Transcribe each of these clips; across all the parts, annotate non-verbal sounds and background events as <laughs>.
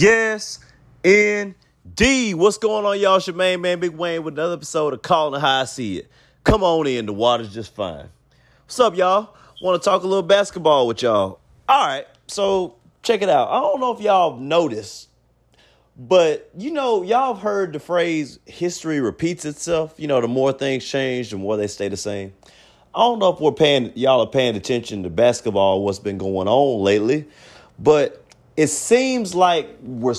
Yes, indeed. What's going on, y'all? Main man, Big Wayne, with another episode of Calling How I See It. Come on in, the water's just fine. What's up, y'all? Want to talk a little basketball with y'all? All right, so check it out. I don't know if y'all noticed, but you know, y'all have heard the phrase history repeats itself. You know, the more things change, the more they stay the same. I don't know if we're paying y'all are paying attention to basketball, what's been going on lately, but it seems like we're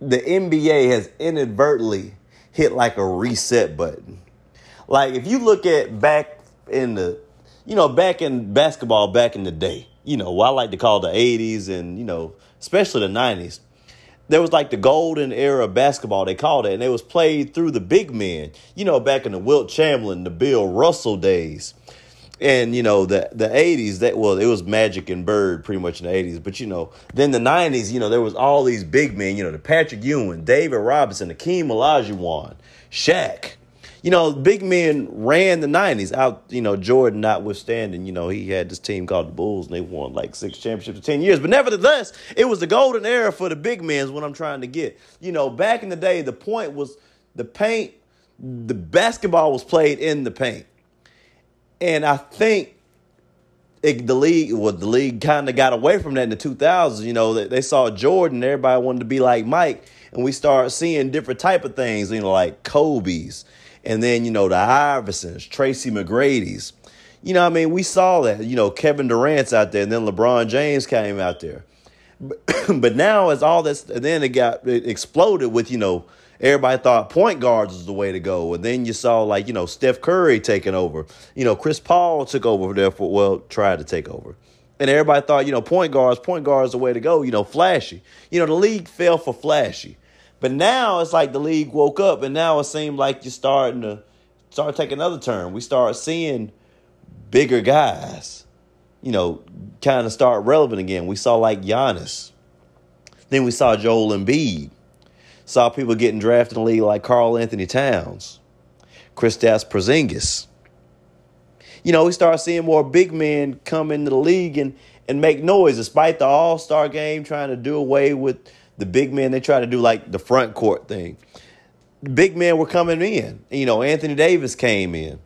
the NBA has inadvertently hit like a reset button. Like if you look at back in the, you know, back in basketball back in the day, you know, what I like to call the 80s and, you know, especially the 90s. There was like the golden era of basketball, they called it, and it was played through the big men. You know, back in the Wilt Chamberlain, the Bill Russell days and you know the the 80s that well it was magic and bird pretty much in the 80s but you know then the 90s you know there was all these big men you know the patrick ewing david robinson akeem olajuwon Shaq. you know big men ran the 90s out you know jordan notwithstanding you know he had this team called the bulls and they won like six championships in 10 years. But nevertheless it was the golden era for the big men is what i'm trying to get. You know back in the day the point was the paint the basketball was played in the paint and I think it, the league, well, the league kind of got away from that in the 2000s. You know, they, they saw Jordan, everybody wanted to be like Mike, and we started seeing different type of things. You know, like Kobe's, and then you know the Iversons, Tracy McGrady's. You know, I mean, we saw that. You know, Kevin Durant's out there, and then LeBron James came out there. But, <coughs> but now, as all this, and then it got it exploded with you know everybody thought point guards was the way to go. And then you saw like, you know, Steph Curry taking over. You know, Chris Paul took over there for, well, tried to take over. And everybody thought, you know, point guards, point guards the way to go, you know, flashy. You know, the league fell for flashy. But now it's like the league woke up and now it seemed like you're starting to start taking another turn. We start seeing bigger guys, you know, kind of start relevant again. We saw like Giannis. Then we saw Joel Embiid. Saw people getting drafted in the league like Karl-Anthony Towns, Kristaps Porzingis. You know, we start seeing more big men come into the league and, and make noise, despite the All Star game trying to do away with the big men. They try to do like the front court thing. The big men were coming in. You know, Anthony Davis came in.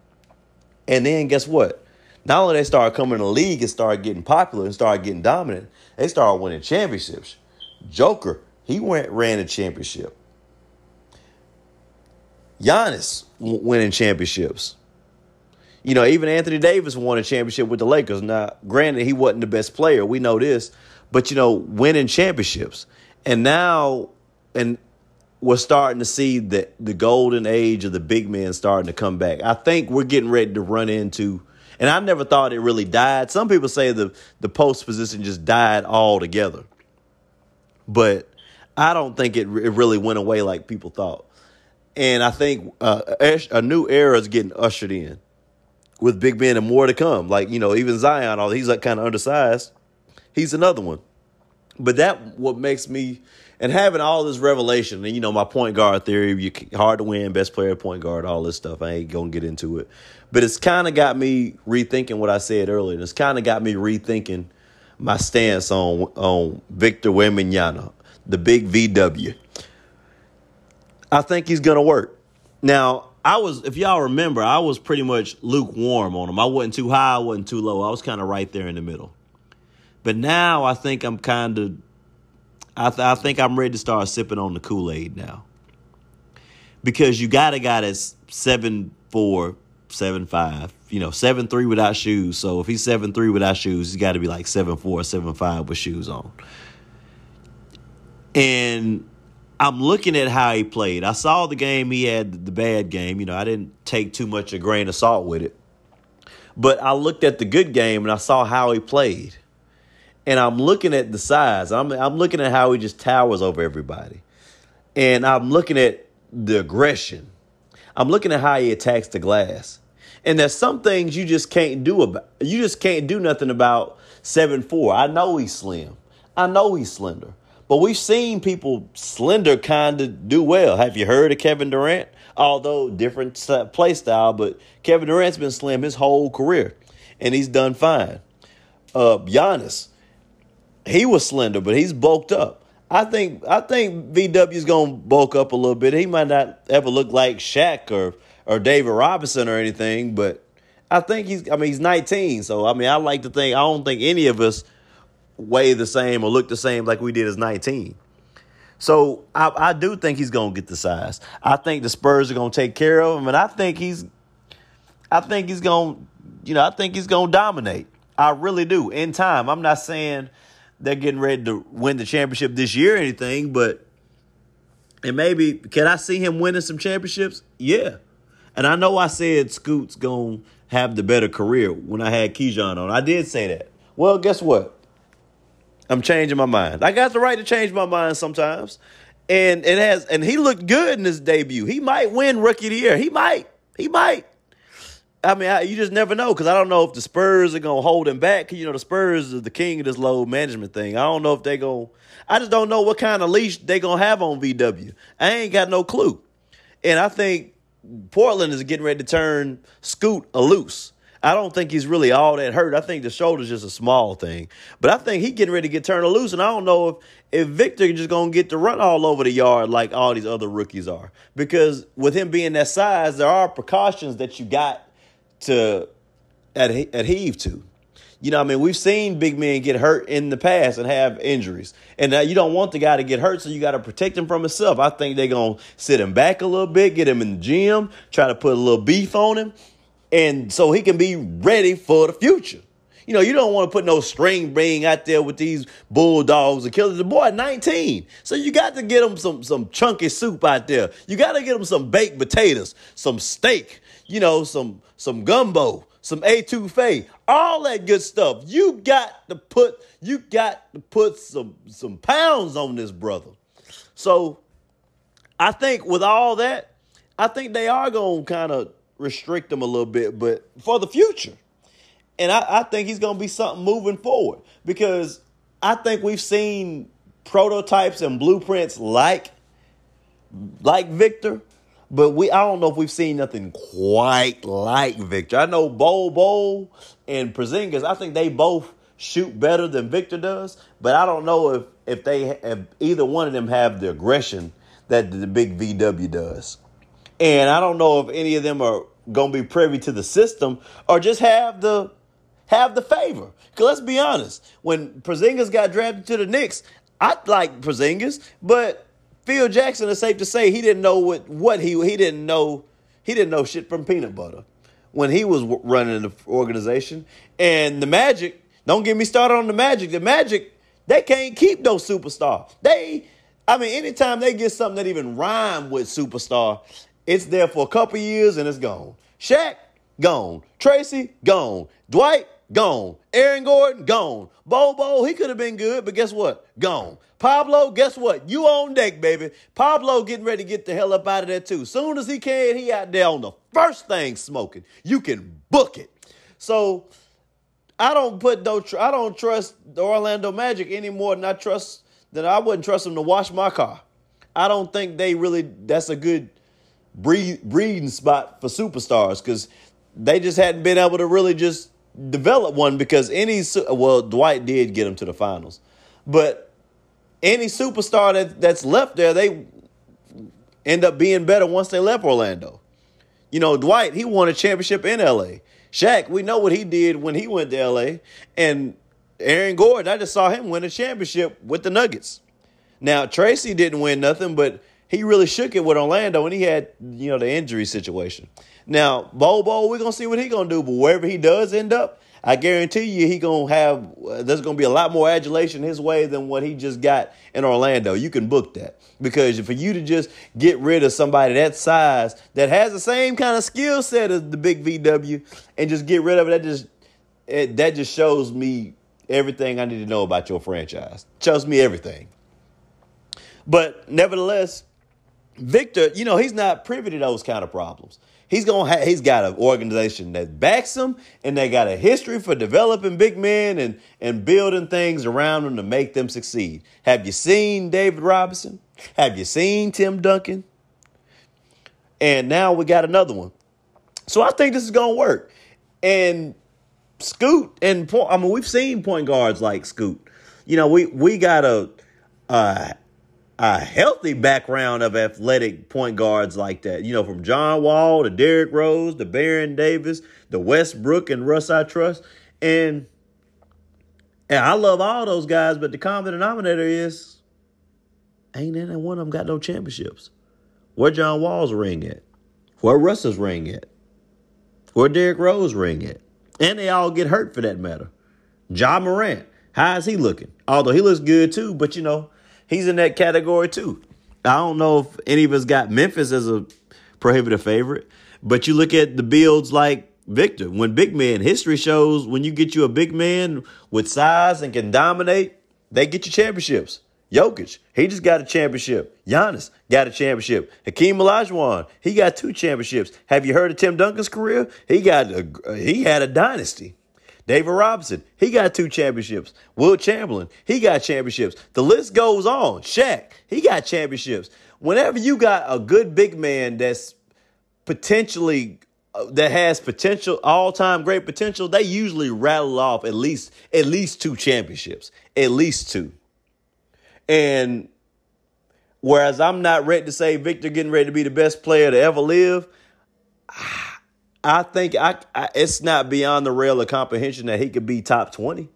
And then guess what? Not only they started coming in the league and started getting popular and started getting dominant, they started winning championships. Joker he went ran a championship. Giannis winning championships. You know, even Anthony Davis won a championship with the Lakers. Now, granted, he wasn't the best player. We know this, but you know, winning championships. And now, and we're starting to see the the golden age of the big men starting to come back. I think we're getting ready to run into, and I never thought it really died. Some people say the the post position just died altogether, but I don't think it, it really went away like people thought. And I think uh, a new era is getting ushered in with Big Ben and more to come. Like, you know, even Zion, although he's like kind of undersized, he's another one. But that what makes me and having all this revelation and you know my point guard theory, you hard to win, best player, point guard, all this stuff. I ain't gonna get into it, but it's kind of got me rethinking what I said earlier. It's kind of got me rethinking my stance on on Victor Wembanyama the big VW. I think he's going to work. Now, I was, if y'all remember, I was pretty much lukewarm on him. I wasn't too high, I wasn't too low. I was kind of right there in the middle. But now I think I'm kind of, I, th- I think I'm ready to start sipping on the Kool Aid now. Because you got a guy that's seven four, seven five, you know, seven three without shoes. So if he's seven three without shoes, he's got to be like seven four, seven five with shoes on. And I'm looking at how he played. I saw the game he had, the bad game. You know, I didn't take too much a grain of salt with it. But I looked at the good game and I saw how he played. And I'm looking at the size. I'm I'm looking at how he just towers over everybody. And I'm looking at the aggression. I'm looking at how he attacks the glass. And there's some things you just can't do about you just can't do nothing about seven four. I know he's slim. I know he's slender. But we've seen people slender kind of do well. Have you heard of Kevin Durant? Although different play style, but Kevin Durant's been slim his whole career, and he's done fine. Uh, Giannis, he was slender, but he's bulked up. I think I think VW is gonna bulk up a little bit. He might not ever look like Shaq or or David Robinson or anything, but I think he's. I mean, he's 19, so I mean, I like to think I don't think any of us weigh the same or look the same like we did as 19. So I, I do think he's gonna get the size. I think the Spurs are gonna take care of him, and I think he's. I think he's gonna, you know, I think he's gonna dominate. I really do. In time, I'm not saying they're getting ready to win the championship this year or anything, but and maybe can I see him winning some championships? Yeah. And I know I said Scoot's gonna have the better career when I had Keyshawn on. I did say that. Well, guess what? I'm changing my mind. I got the right to change my mind sometimes. And it has and he looked good in his debut. He might win rookie of the year. He might. He might. I mean, I, you just never know because I don't know if the Spurs are gonna hold him back. You know, the Spurs is the king of this load management thing. I don't know if they going I just don't know what kind of leash they gonna have on VW. I ain't got no clue. And I think Portland is getting ready to turn Scoot a loose. I don't think he's really all that hurt. I think the shoulder's just a small thing. But I think he's getting ready to get turned loose. And I don't know if, if Victor just going to get to run all over the yard like all these other rookies are. Because with him being that size, there are precautions that you got to adhere to. You know, I mean, we've seen big men get hurt in the past and have injuries. And now you don't want the guy to get hurt, so you got to protect him from himself. I think they're going to sit him back a little bit, get him in the gym, try to put a little beef on him, and so he can be ready for the future. You know, you don't want to put no string being out there with these bulldogs and killers. The boy 19. So you got to get him some, some chunky soup out there. You got to get him some baked potatoes, some steak, you know, some some gumbo, some etouffee, all that good stuff. You got to put you got to put some some pounds on this brother. So I think with all that, I think they are going to kind of restrict him a little bit, but for the future. And I, I think he's going to be something moving forward because I think we've seen prototypes and blueprints like like Victor but we I don't know if we've seen nothing quite like Victor. I know Bol Bol and Porzingis, I think they both shoot better than Victor does, but I don't know if if they if either one of them have the aggression that the big VW does. And I don't know if any of them are to be privy to the system or just have the have the favor. Cuz let's be honest, when Porzingis got drafted to the Knicks, I like Porzingis, but Phil Jackson is safe to say he didn't know what what he he didn't know he didn't know shit from peanut butter when he was running the organization. And the Magic, don't get me started on the Magic. The Magic, they can't keep those superstar. They, I mean, anytime they get something that even rhyme with superstar, it's there for a couple years and it's gone. Shaq, gone. Tracy, gone. Dwight, gone. Aaron Gordon, gone. Bobo, he could have been good, but guess what? Gone. Pablo, guess what? You on deck, baby. Pablo getting ready to get the hell up out of there too. Soon as he can, he out there on the first thing smoking. You can book it. So I don't put no. Tr- I don't trust the Orlando Magic any more than I trust than I wouldn't trust them to wash my car. I don't think they really. That's a good breeding spot for superstars because they just hadn't been able to really just develop one because any well Dwight did get him to the finals, but any superstar that that's left there they end up being better once they left Orlando. You know Dwight he won a championship in L.A. Shaq we know what he did when he went to L.A. and Aaron Gordon I just saw him win a championship with the Nuggets. Now Tracy didn't win nothing, but he really shook it with Orlando and he had you know the injury situation. Now, Bobo, we're gonna see what he gonna do, but wherever he does end up, I guarantee you he gonna have uh, there's gonna be a lot more adulation his way than what he just got in Orlando. You can book that because for you to just get rid of somebody that size that has the same kind of skill set as the big VW and just get rid of it, that just it, that just shows me everything I need to know about your franchise. Shows me everything. But nevertheless, Victor, you know, he's not privy to those kind of problems. He's gonna have, he's got an organization that backs him, and they got a history for developing big men and and building things around them to make them succeed. Have you seen David Robinson? Have you seen Tim Duncan? And now we got another one. So I think this is gonna work. And Scoot and point, I mean we've seen point guards like Scoot. You know we we got a uh, a healthy background of athletic point guards like that. You know, from John Wall to Derrick Rose to Baron Davis, the Westbrook and Russ I trust. And and I love all those guys, but the common denominator is ain't any one of them got no championships. Where John Wall's ring at? Where Russ's ring at? Where Derrick Rose ring at? And they all get hurt for that matter. Ja Morant, how is he looking? Although he looks good too, but you know, he's in that category too. I don't know if any of us got Memphis as a prohibitive favorite, but you look at the builds like Victor. When big man, history shows when you get you a big man with size and can dominate, they get you championships. Jokic, he just got a championship. Giannis got a championship. Hakeem Olajuwon, he got two championships. Have you heard of Tim Duncan's career? He got a, he had a dynasty. David Robinson, he got two championships. Wilt Chamberlain, he got championships. The list goes on. Shaq, he got championships. Whenever you got a good big man that's potentially uh, that has potential, all-time great potential, they usually rattle off at least at least two championships, at least two. And whereas I'm not ready to say Victor getting ready to be the best player to ever live, I think I, I, it's not beyond the rail of comprehension that he could be top 20.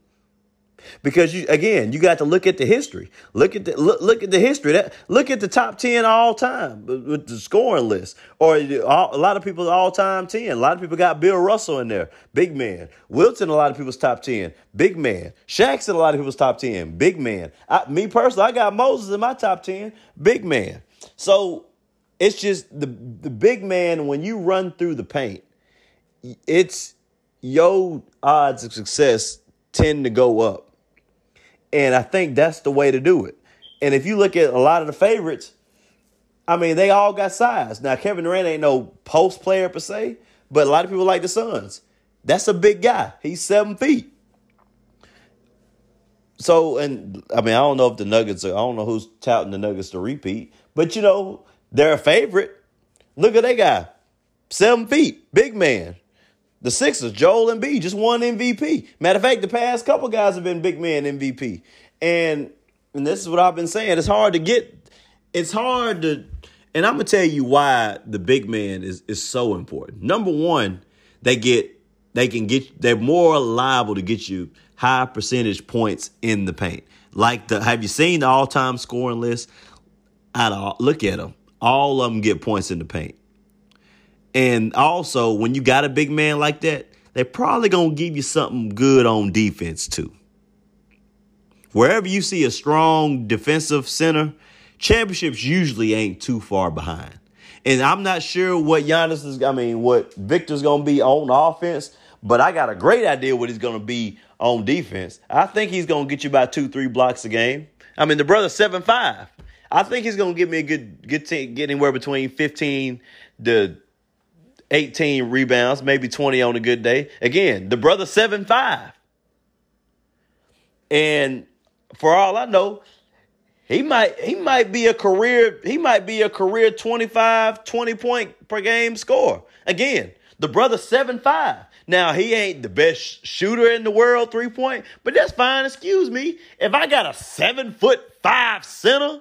Because you again, you got to look at the history. Look at the look, look at the history. That look at the top ten all time with the scoring list, or all, a lot of people's all time ten. A lot of people got Bill Russell in there, big man. Wilton, a lot of people's top ten, big man. Shaq's in a lot of people's top ten, big man. I, me personally, I got Moses in my top ten, big man. So it's just the the big man when you run through the paint it's your odds of success tend to go up. And I think that's the way to do it. And if you look at a lot of the favorites, I mean, they all got size. Now, Kevin Durant ain't no post player per se, but a lot of people like the Suns. That's a big guy. He's seven feet. So, and I mean, I don't know if the Nuggets are, I don't know who's touting the Nuggets to repeat, but you know, they're a favorite. Look at that guy. Seven feet, big man. The Sixers, Joel Embiid just won MVP. Matter of fact, the past couple guys have been big man MVP. And and this is what I've been saying. It's hard to get, it's hard to, and I'm gonna tell you why the big man is is so important. Number one, they get they can get they're more liable to get you high percentage points in the paint. Like the have you seen the all time scoring list? Out of look at them, all of them get points in the paint. And also, when you got a big man like that, they're probably going to give you something good on defense too. Wherever you see a strong defensive center, championships usually ain't too far behind. And I'm not sure what Giannis is, I mean, what Victor's going to be on offense, but I got a great idea what he's going to be on defense. I think he's going to get you about two, three blocks a game. I mean, the brother's seven five. I think he's going to give me a good, good team, get anywhere between 15 to 18 rebounds, maybe 20 on a good day. Again, the brother 7 5. And for all I know, he might he might be a career he might be a career 25 20 point per game score. Again, the brother 7-5. Now, he ain't the best shooter in the world three point, but that's fine. Excuse me. If I got a 7 foot 5 center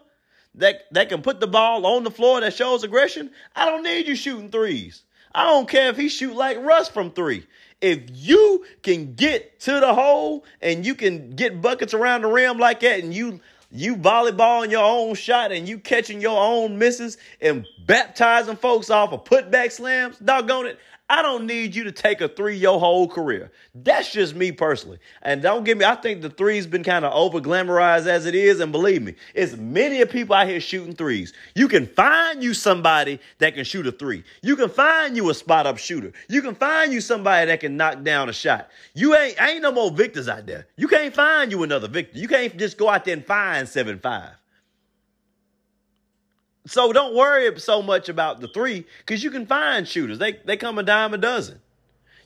that that can put the ball on the floor that shows aggression, I don't need you shooting threes. I don't care if he shoot like Russ from three. If you can get to the hole and you can get buckets around the rim like that, and you you volleyballing your own shot and you catching your own misses and baptizing folks off of putback slams, doggone it, I don't need you to take a three your whole career. That's just me personally. And don't get me, I think the three's been kind of over glamorized as it is. And believe me, it's many of people out here shooting threes. You can find you somebody that can shoot a three. You can find you a spot up shooter. You can find you somebody that can knock down a shot. You ain't ain't no more victors out there. You can't find you another victor. You can't just go out there and find seven five. So don't worry so much about the three because you can find shooters. They they come a dime a dozen.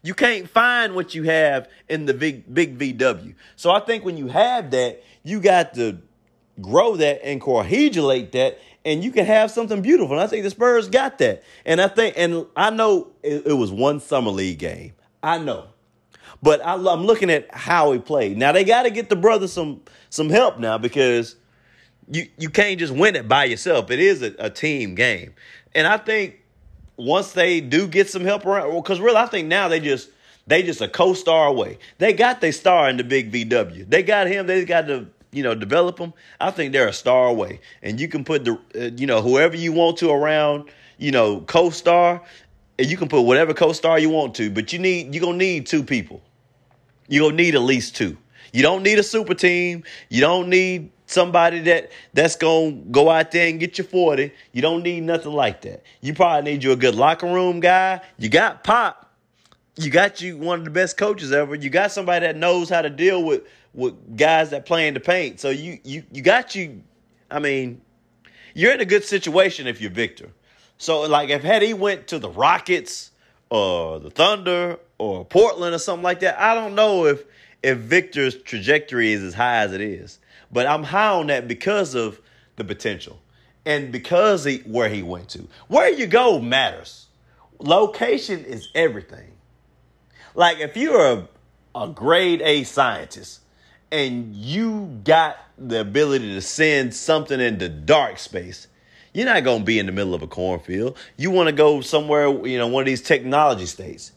You can't find what you have in the big big VW. So I think when you have that, you got to grow that and coagulate that, and you can have something beautiful. And I think the Spurs got that. And I think, and I know it, it was one summer league game. I know, but I, I'm looking at how he played. Now they got to get the brother some some help now because you you can't just win it by yourself. It is a, a team game, and I think once they do get some help around, because really, I think now they just they just a co-star away. They got their star in the big VW. They got him. They got to you know develop them. I think they're a star away, and you can put the uh, you know whoever you want to around you know co-star, and you can put whatever co-star you want to. But you need you're gonna need two people. You're gonna need at least two. You don't need a super team. You don't need somebody that that's gonna go out there and get you 40. You don't need nothing like that. You probably need you a good locker room guy. You got Pop. You got you one of the best coaches ever. You got somebody that knows how to deal with with guys that play in the paint. So you you you got you. I mean, you're in a good situation if you're Victor. So like if had he went to the Rockets or the Thunder or Portland or something like that, I don't know if if Victor's trajectory is as high as it is. But I'm high on that because of the potential and because he, where he went to. Where you go matters. Location is everything. Like if you're a, a grade A scientist and you got the ability to send something into dark space, you're not going to be in the middle of a cornfield. You want to go somewhere, you know, one of these technology states.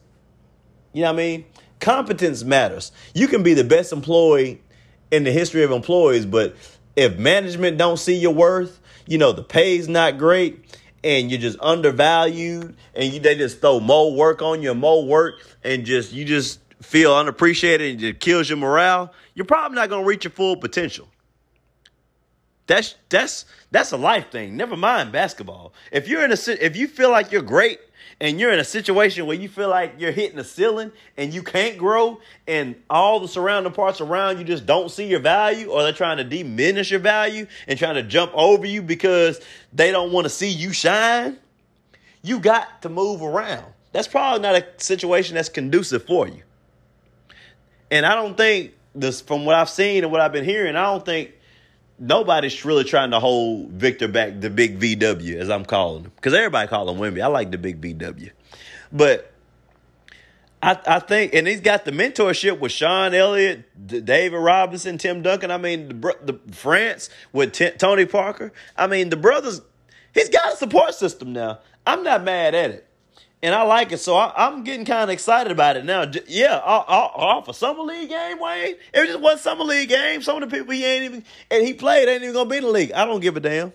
You know what I mean? Competence matters. You can be the best employee in the history of employees, but if management don't see your worth, you know, the pay's not great and you're just undervalued and you they just throw more work on you, more work, and just you just feel unappreciated and it kills your morale, you're probably not gonna reach your full potential. That's that's that's a life thing. Never mind basketball. If you're in a if you feel like you're great and you're in a situation where you feel like you're hitting the ceiling and you can't grow and all the surrounding parts around you just don't see your value or they're trying to diminish your value and trying to jump over you because they don't want to see you shine, you got to move around. That's probably not a situation that's conducive for you. And I don't think this from what I've seen and what I've been hearing, I don't think nobody's really trying to hold Victor back, the big VW, as I'm calling him. Because everybody call him Wemby. I like the big VW. But I, I think, and he's got the mentorship with Sean Elliott, David Robinson, Tim Duncan. I mean, the, the France with T- Tony Parker. I mean, the brothers, he's got a support system now. I'm not mad at it and I like it. So I, am getting kind of excited about it now. Yeah, off a summer league game, Wayne. It was just one summer league game. Some of the people he ain't even and he played ain't even gonna be in the league. I don't give a damn.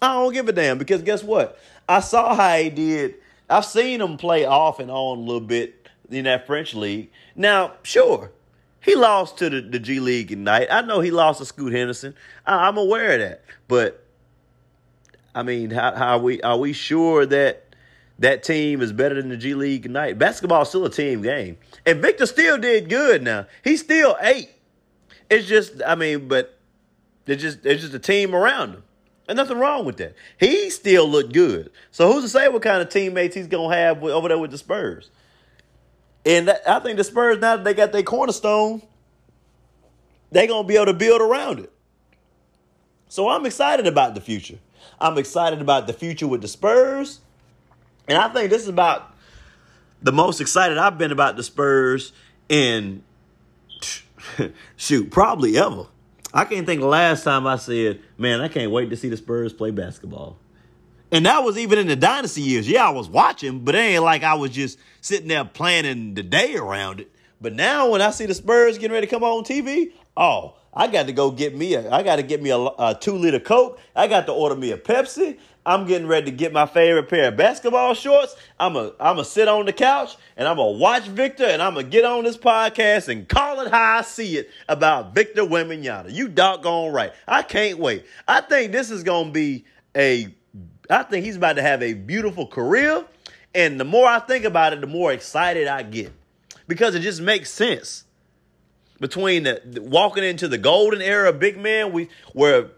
I don't give a damn because guess what? I saw how he did. I've seen him play off and on a little bit in that French league. Now, sure, he lost to the, the G League Ignite. I know he lost to Scoot Henderson. I, am aware of that. But I mean, how, how are we are we sure that that team is better than the G League Ignite. Basketball is still a team game. And Victor still did good now. He's still eight. It's just, I mean, but it's just it's just a team around him. And nothing wrong with that. He still looked good. So who's to say what kind of teammates he's gonna have with, over there with the Spurs? And that, I think the Spurs now that they got their cornerstone, they're gonna be able to build around it. So I'm excited about the future. I'm excited about the future with the Spurs. And I think this is about the most excited I've been about the Spurs in <laughs> shoot, probably ever. I can't think the last time I said, man, I can't wait to see the Spurs play basketball. And that was even in the dynasty years. Yeah, I was watching, but it ain't like I was just sitting there planning the day around it. But now when I see the Spurs getting ready to come on TV, oh, I got to go get me a I got to get me a, a 2 liter Coke. I got to order me a Pepsi. I'm getting ready to get my favorite pair of basketball shorts. I'm a I'm a sit on the couch and I'm gonna watch Victor and I'm gonna get on this podcast and call it how I see it about Victor Wembanyama. You doggone right. I can't wait. I think this is gonna be a. I think he's about to have a beautiful career, and the more I think about it, the more excited I get because it just makes sense between the, the walking into the golden era of big man, we where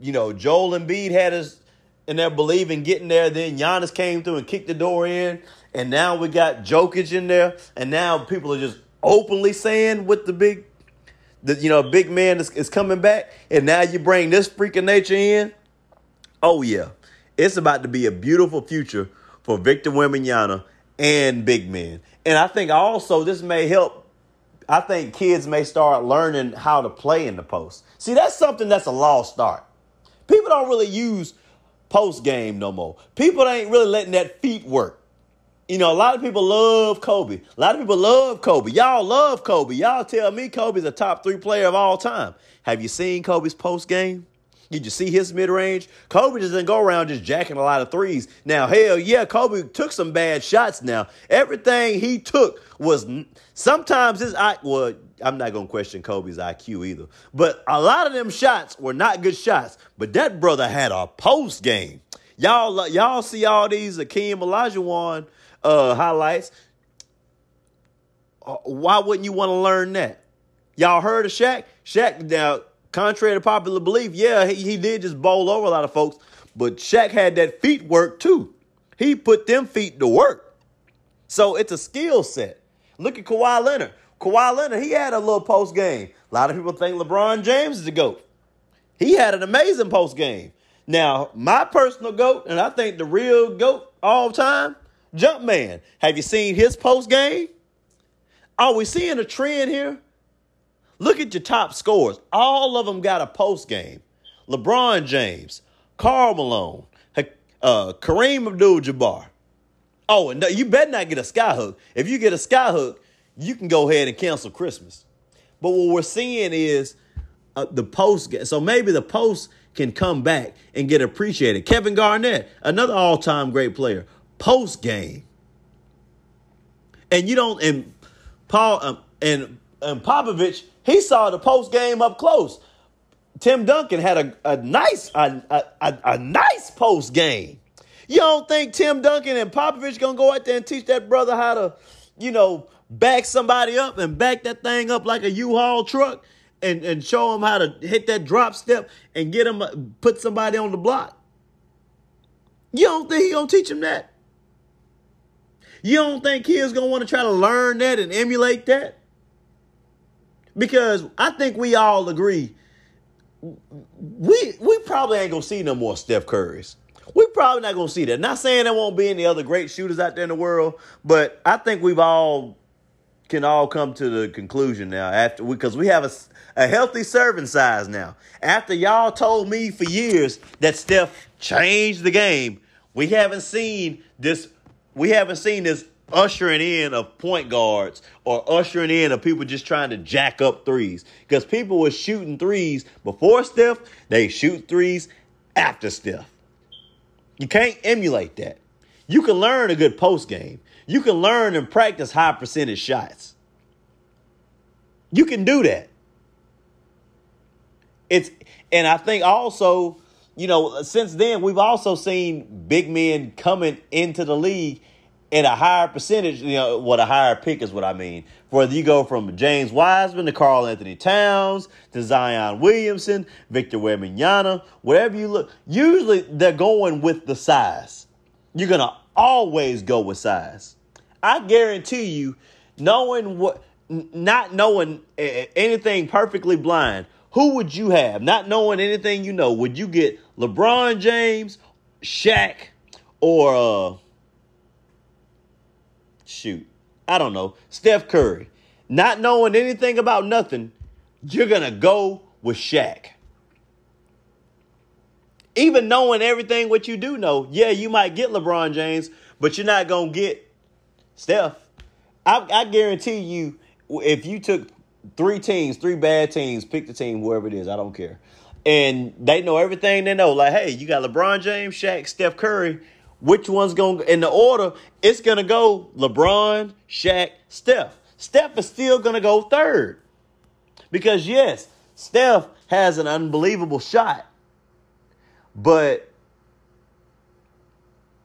you know Joel Embiid had us and they're believing getting there. Then Giannis came through and kicked the door in, and now we got Jokic in there, and now people are just openly saying with the big, the you know big man is, is coming back, and now you bring this freak of nature in. Oh yeah, it's about to be a beautiful future for Victor Wembanyama and big men, and I think also this may help. I think kids may start learning how to play in the post. See, that's something that's a lost art. People don't really use post game no more. People ain't really letting that feet work. You know, a lot of people love Kobe. A lot of people love Kobe. Y'all love Kobe. Y'all tell me Kobe's a top three player of all time. Have you seen Kobe's post game? Did you see his mid range? Kobe doesn't go around just jacking a lot of threes. Now, hell yeah, Kobe took some bad shots. Now, everything he took was sometimes his I well, I'm not gonna question Kobe's IQ either, but a lot of them shots were not good shots. But that brother had a post game. Y'all, y'all see all these Akeem Olajuwon uh, highlights. Uh, why wouldn't you want to learn that? Y'all heard of Shaq? Shaq now contrary to popular belief, yeah, he, he did just bowl over a lot of folks, but Shaq had that feet work too. He put them feet to work. So it's a skill set. Look at Kawhi Leonard. Kawhi Leonard, he had a little post game. A lot of people think LeBron James is the GOAT. He had an amazing post game. Now, my personal GOAT, and I think the real GOAT all time, Jumpman. Have you seen his post game? Are we seeing a trend here? Look at your top scores. All of them got a post game. LeBron James, Karl Malone, uh, Kareem Abdul-Jabbar. Oh, and you better not get a skyhook. If you get a skyhook, you can go ahead and cancel Christmas. But what we're seeing is uh, the post game. So maybe the post can come back and get appreciated. Kevin Garnett, another all-time great player, post game. And you don't and Paul um, and and Popovich he saw the post game up close. Tim Duncan had a, a nice a, a, a nice post game. You don't think Tim Duncan and Popovich gonna go out there and teach that brother how to, you know, back somebody up and back that thing up like a U-Haul truck and, and show him how to hit that drop step and get him uh, put somebody on the block? You don't think he gonna teach him that? You don't think kids gonna want to try to learn that and emulate that? Because I think we all agree we we probably ain't gonna see no more Steph Curry's. We probably not gonna see that. Not saying there won't be any other great shooters out there in the world, but I think we've all can all come to the conclusion now after because we have a, a healthy serving size now. After y'all told me for years that Steph changed the game, we haven't seen this. We haven't seen this ushering in of point guards or ushering in of people just trying to jack up threes. Because people were shooting threes before Steph, they shoot threes after Steph. You can't emulate that. You can learn a good post game. You can learn and practice high percentage shots. You can do that. It's and I think also, you know, since then we've also seen big men coming into the league in a higher percentage, you know, what a higher pick is what I mean. Whether you go from James Wiseman to Karl-Anthony Towns to Zion Williamson, Victor Wembanyama, wherever you look, usually they're going with the size. You're gonna always go with size. I guarantee you, knowing what, not knowing anything perfectly blind, who would you have? Not knowing anything you know, would you get LeBron James, Shaq, or uh, shoot, I don't know, Steph Curry, not knowing anything about nothing, you're going to go with Shaq. Even knowing everything what you do know, yeah, you might get LeBron James, but you're not going to get Steph. I, I guarantee you, if you took three teams, three bad teams, pick the team, whoever it is, I don't care. And they know everything they know. Like, hey, you got LeBron James, Shaq, Steph Curry which one's going in the order, it's going to go LeBron, Shaq, Steph. Steph is still going to go third. Because, yes, Steph has an unbelievable shot. But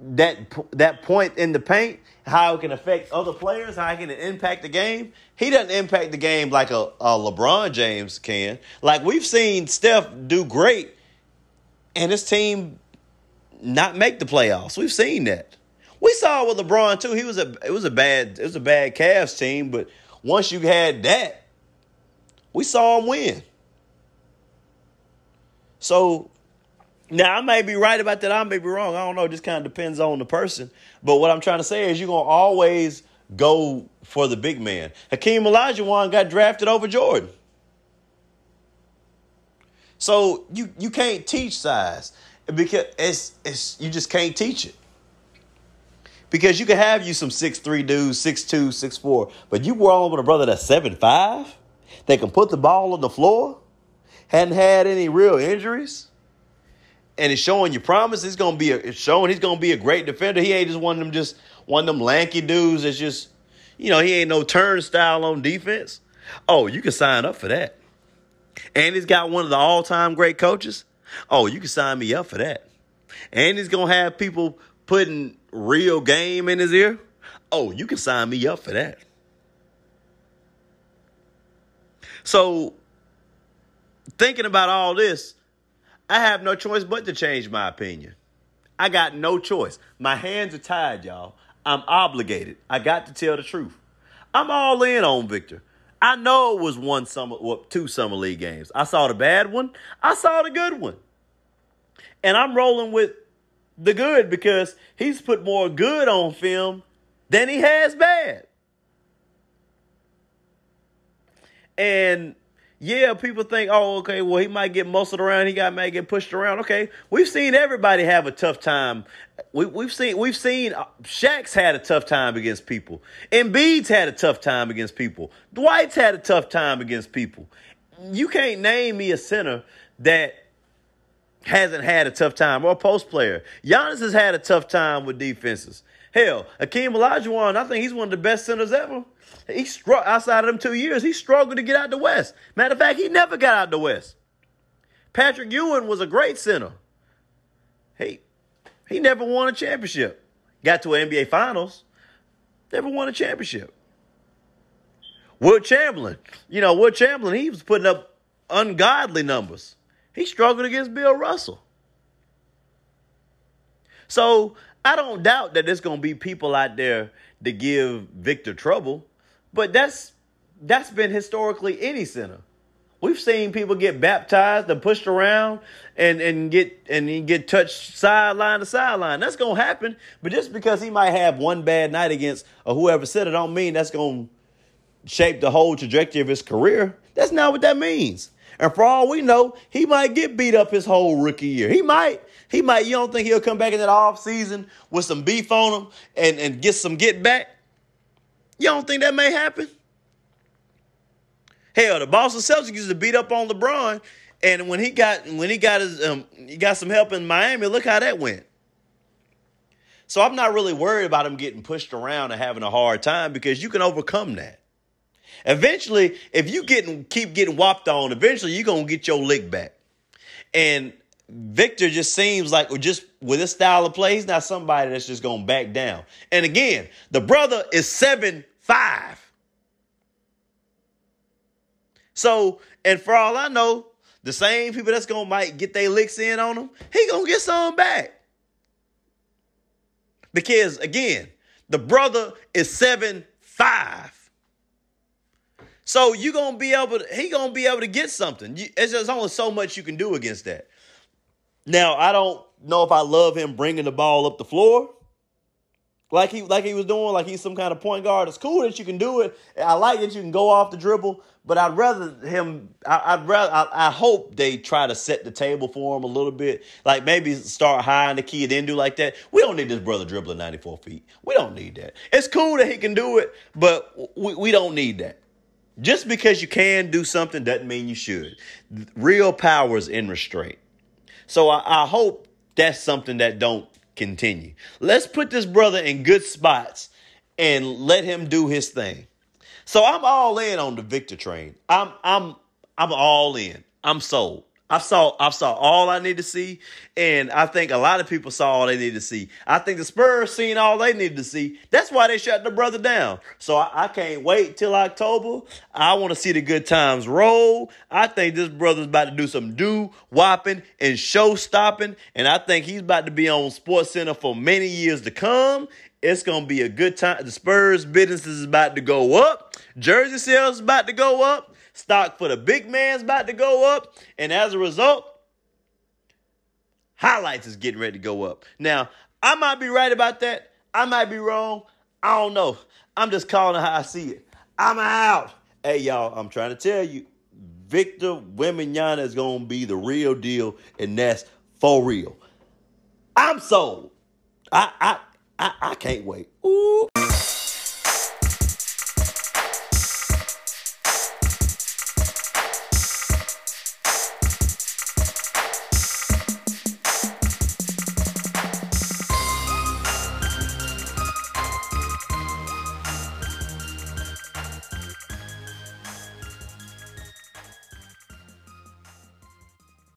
that that point in the paint, how it can affect other players, how it can impact the game. He doesn't impact the game like a, a LeBron James can. Like we've seen Steph do great, and his team not make the playoffs. We've seen that. We saw with LeBron too. He was a it was a bad it was a bad Cavs team, but once you had that, we saw him win. So now I may be right about that. I may be wrong. I don't know. It just kind of depends on the person. But what I'm trying to say is you're gonna always go for the big man. Hakeem Olajuwon got drafted over Jordan. So you you can't teach size because it's it's you just can't teach it. Because you can have you some six three dudes, six two, six four, but you on with a brother that's seven five, that can put the ball on the floor, hadn't had any real injuries, and it's showing you promise. He's gonna be a, it's showing he's gonna be a great defender. He ain't just one of them just one of them lanky dudes that's just, you know, he ain't no turnstile on defense. Oh, you can sign up for that and he's got one of the all time great coaches, oh, you can sign me up for that. And he's going to have people putting real game in his ear. Oh, you can sign me up for that. So, thinking about all this, I have no choice but to change my opinion. I got no choice. My hands are tied, y'all. I'm obligated. I got to tell the truth. I'm all in on Victor. I know it was one summer, well, two summer league games. I saw the bad one. I saw the good one. And I'm rolling with the good because he's put more good on film than he has bad. And yeah, people think, oh, okay, well, he might get muscled around, he got might get pushed around. Okay, we've seen everybody have a tough time. We, we've seen we've seen uh, Shaq's had a tough time against people. Embiid's had a tough time against people. Dwight's had a tough time against people. You can't name me a center that hasn't had a tough time or a post player. Giannis has had a tough time with defenses. Hell, Akeem Olajuwon, I think he's one of the best centers ever. He str- outside of them two years, he struggled to get out the West. Matter of fact, he never got out the West. Patrick Ewing was a great center. He he never won a championship. Got to an NBA Finals, never won a championship. Wilt Chamberlain, you know, Wilt Chamberlain, he was putting up ungodly numbers. He struggled against Bill Russell. So I don't doubt that there's going to be people out there to give Victor trouble, but that's that's been historically any center. We've seen people get baptized and pushed around and, and get and get touched sideline to sideline. That's gonna happen. But just because he might have one bad night against or whoever said it, don't mean that's gonna shape the whole trajectory of his career. That's not what that means. And for all we know, he might get beat up his whole rookie year. He might. He might. You don't think he'll come back in that off season with some beef on him and, and get some get back? You don't think that may happen? Hell, the Boston Celtics used to beat up on LeBron, and when he got when he got his um, he got some help in Miami. Look how that went. So I'm not really worried about him getting pushed around and having a hard time because you can overcome that. Eventually, if you getting keep getting whopped on, eventually you're gonna get your lick back. And Victor just seems like just with his style of play, he's not somebody that's just gonna back down. And again, the brother is seven five. So, and for all I know, the same people that's gonna might get their licks in on him, he gonna get some back. Because again, the brother is seven five. So you gonna be able to, he gonna be able to get something. It's just only so much you can do against that. Now I don't know if I love him bringing the ball up the floor, like he like he was doing, like he's some kind of point guard. It's cool that you can do it. I like that you can go off the dribble, but I'd rather him. I, would rather. I, I, hope they try to set the table for him a little bit. Like maybe start high in the key then do like that. We don't need this brother dribbling ninety four feet. We don't need that. It's cool that he can do it, but we, we don't need that. Just because you can do something doesn't mean you should. Real power is in restraint. So I, I hope that's something that don't continue. Let's put this brother in good spots and let him do his thing. So I'm all in on the Victor train. I'm I'm I'm all in. I'm sold. I saw I saw all I need to see, and I think a lot of people saw all they needed to see. I think the Spurs seen all they needed to see. That's why they shut the brother down. So I, I can't wait till October. I want to see the good times roll. I think this brother's about to do some do whopping and show stopping, and I think he's about to be on Sports Center for many years to come. It's gonna be a good time. The Spurs business is about to go up. Jersey sales is about to go up. Stock for the big man's about to go up. And as a result, highlights is getting ready to go up. Now, I might be right about that. I might be wrong. I don't know. I'm just calling how I see it. I'm out. Hey, y'all, I'm trying to tell you, Victor Wembanyama is going to be the real deal, and that's for real. I'm sold. I, I, I, I can't wait. Ooh.